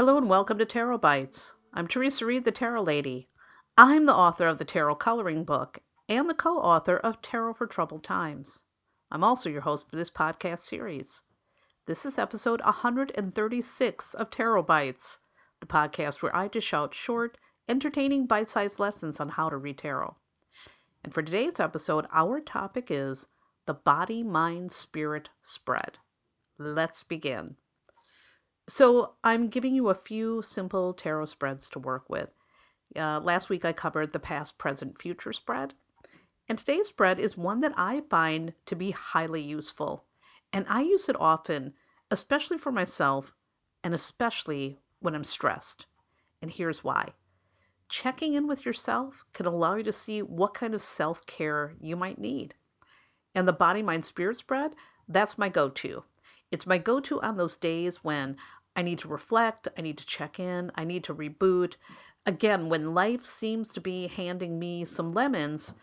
Hello and welcome to Tarot Bites. I'm Theresa Reed, the Tarot Lady. I'm the author of the Tarot Coloring Book and the co author of Tarot for Troubled Times. I'm also your host for this podcast series. This is episode 136 of Tarot Bites, the podcast where I dish out short, entertaining, bite sized lessons on how to read tarot. And for today's episode, our topic is the body mind spirit spread. Let's begin. So, I'm giving you a few simple tarot spreads to work with. Uh, last week I covered the past, present, future spread. And today's spread is one that I find to be highly useful. And I use it often, especially for myself, and especially when I'm stressed. And here's why checking in with yourself can allow you to see what kind of self care you might need. And the body, mind, spirit spread, that's my go to. It's my go to on those days when I need to reflect, I need to check in, I need to reboot. Again, when life seems to be handing me some lemons,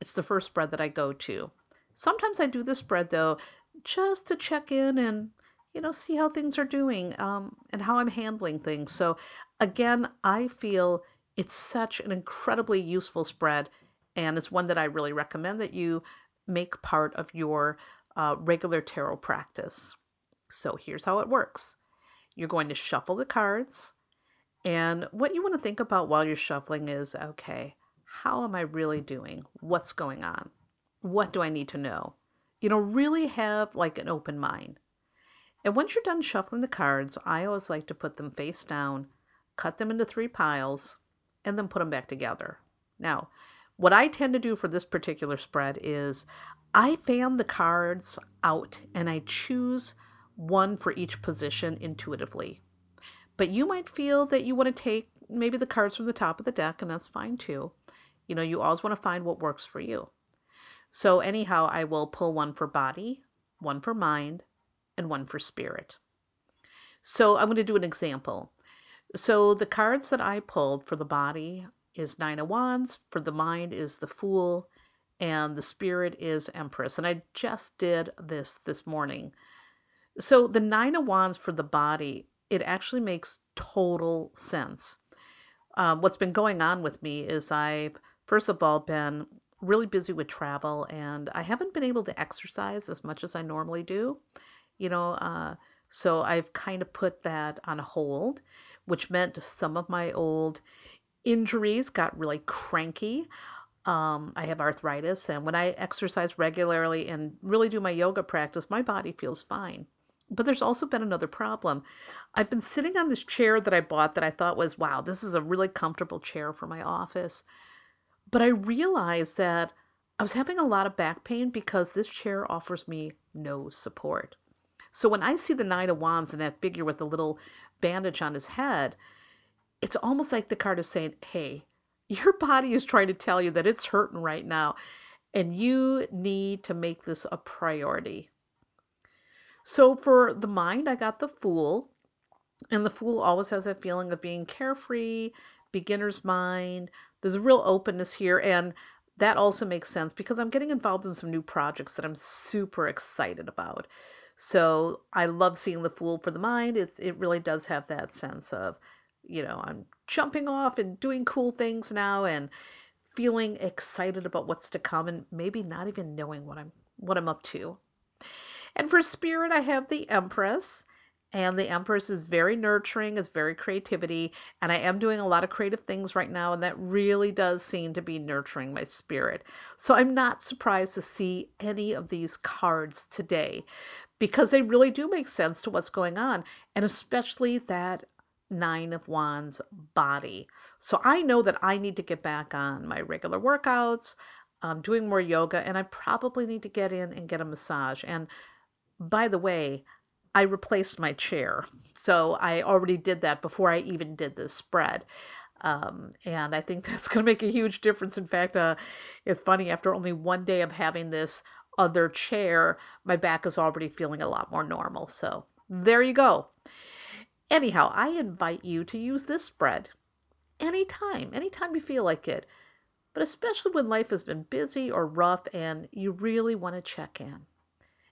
it's the first spread that I go to. Sometimes I do the spread though, just to check in and you know see how things are doing um, and how I'm handling things. So again, I feel it's such an incredibly useful spread, and it's one that I really recommend that you make part of your uh, regular tarot practice. So here's how it works. You're going to shuffle the cards. And what you want to think about while you're shuffling is okay, how am I really doing? What's going on? What do I need to know? You know, really have like an open mind. And once you're done shuffling the cards, I always like to put them face down, cut them into three piles, and then put them back together. Now, what I tend to do for this particular spread is I fan the cards out and I choose one for each position intuitively. But you might feel that you want to take maybe the cards from the top of the deck, and that's fine too. You know, you always want to find what works for you. So, anyhow, I will pull one for body, one for mind, and one for spirit. So, I'm going to do an example. So, the cards that I pulled for the body is Nine of Wands, for the mind is the Fool, and the spirit is Empress. And I just did this this morning. So the Nine of Wands for the body, it actually makes total sense. Um, what's been going on with me is I've, first of all, been really busy with travel and I haven't been able to exercise as much as I normally do. You know, uh, so I've kind of put that on hold, which meant some of my old injuries got really cranky. Um, I have arthritis, and when I exercise regularly and really do my yoga practice, my body feels fine. But there's also been another problem. I've been sitting on this chair that I bought that I thought was, wow, this is a really comfortable chair for my office. But I realized that I was having a lot of back pain because this chair offers me no support. So when I see the Nine of Wands and that figure with the little bandage on his head, it's almost like the card is saying, hey, your body is trying to tell you that it's hurting right now, and you need to make this a priority. So for the mind, I got the Fool. And the Fool always has that feeling of being carefree, beginner's mind. There's a real openness here. And that also makes sense because I'm getting involved in some new projects that I'm super excited about. So I love seeing the Fool for the mind. It, it really does have that sense of, you know, I'm jumping off and doing cool things now and feeling excited about what's to come and maybe not even knowing what I'm what I'm up to. And for spirit, I have the Empress. And the Empress is very nurturing, it's very creativity. And I am doing a lot of creative things right now, and that really does seem to be nurturing my spirit. So I'm not surprised to see any of these cards today because they really do make sense to what's going on, and especially that Nine of Wands body. So I know that I need to get back on my regular workouts, um, doing more yoga, and I probably need to get in and get a massage. And by the way, I replaced my chair. So I already did that before I even did this spread. Um, and I think that's going to make a huge difference. In fact, uh, it's funny, after only one day of having this other chair, my back is already feeling a lot more normal. So there you go. Anyhow, I invite you to use this spread anytime, anytime you feel like it, but especially when life has been busy or rough and you really want to check in.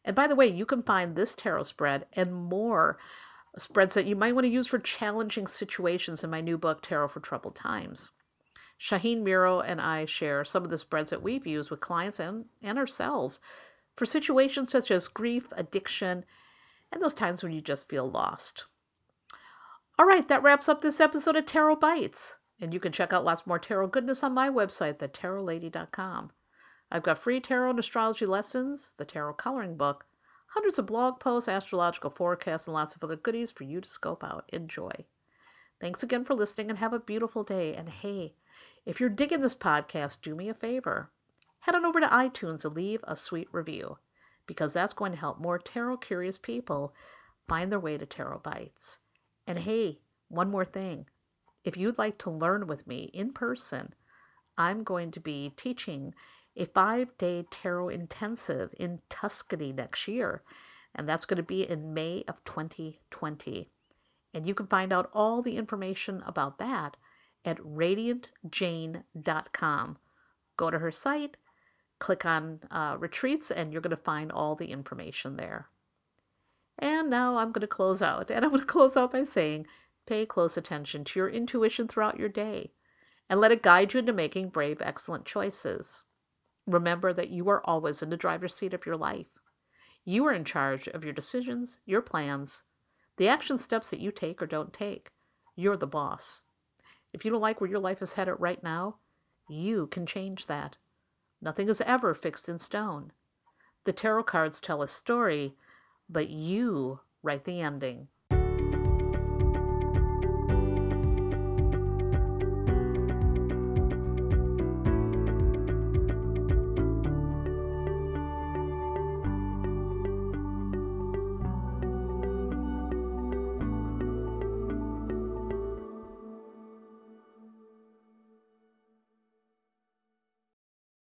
And by the way, you can find this tarot spread and more spreads that you might want to use for challenging situations in my new book, Tarot for Troubled Times. Shaheen Miro and I share some of the spreads that we've used with clients and, and ourselves for situations such as grief, addiction, and those times when you just feel lost. All right, that wraps up this episode of Tarot Bites. And you can check out lots more tarot goodness on my website, thetarotlady.com. I've got free tarot and astrology lessons, the tarot coloring book, hundreds of blog posts, astrological forecasts, and lots of other goodies for you to scope out. Enjoy. Thanks again for listening and have a beautiful day. And hey, if you're digging this podcast, do me a favor. Head on over to iTunes and leave a sweet review because that's going to help more tarot curious people find their way to Tarot Bites. And hey, one more thing. If you'd like to learn with me in person, I'm going to be teaching a five day tarot intensive in Tuscany next year, and that's going to be in May of 2020. And you can find out all the information about that at radiantjane.com. Go to her site, click on uh, retreats, and you're going to find all the information there. And now I'm going to close out. And I'm going to close out by saying pay close attention to your intuition throughout your day and let it guide you into making brave, excellent choices. Remember that you are always in the driver's seat of your life. You are in charge of your decisions, your plans, the action steps that you take or don't take. You're the boss. If you don't like where your life is headed right now, you can change that. Nothing is ever fixed in stone. The tarot cards tell a story, but you write the ending.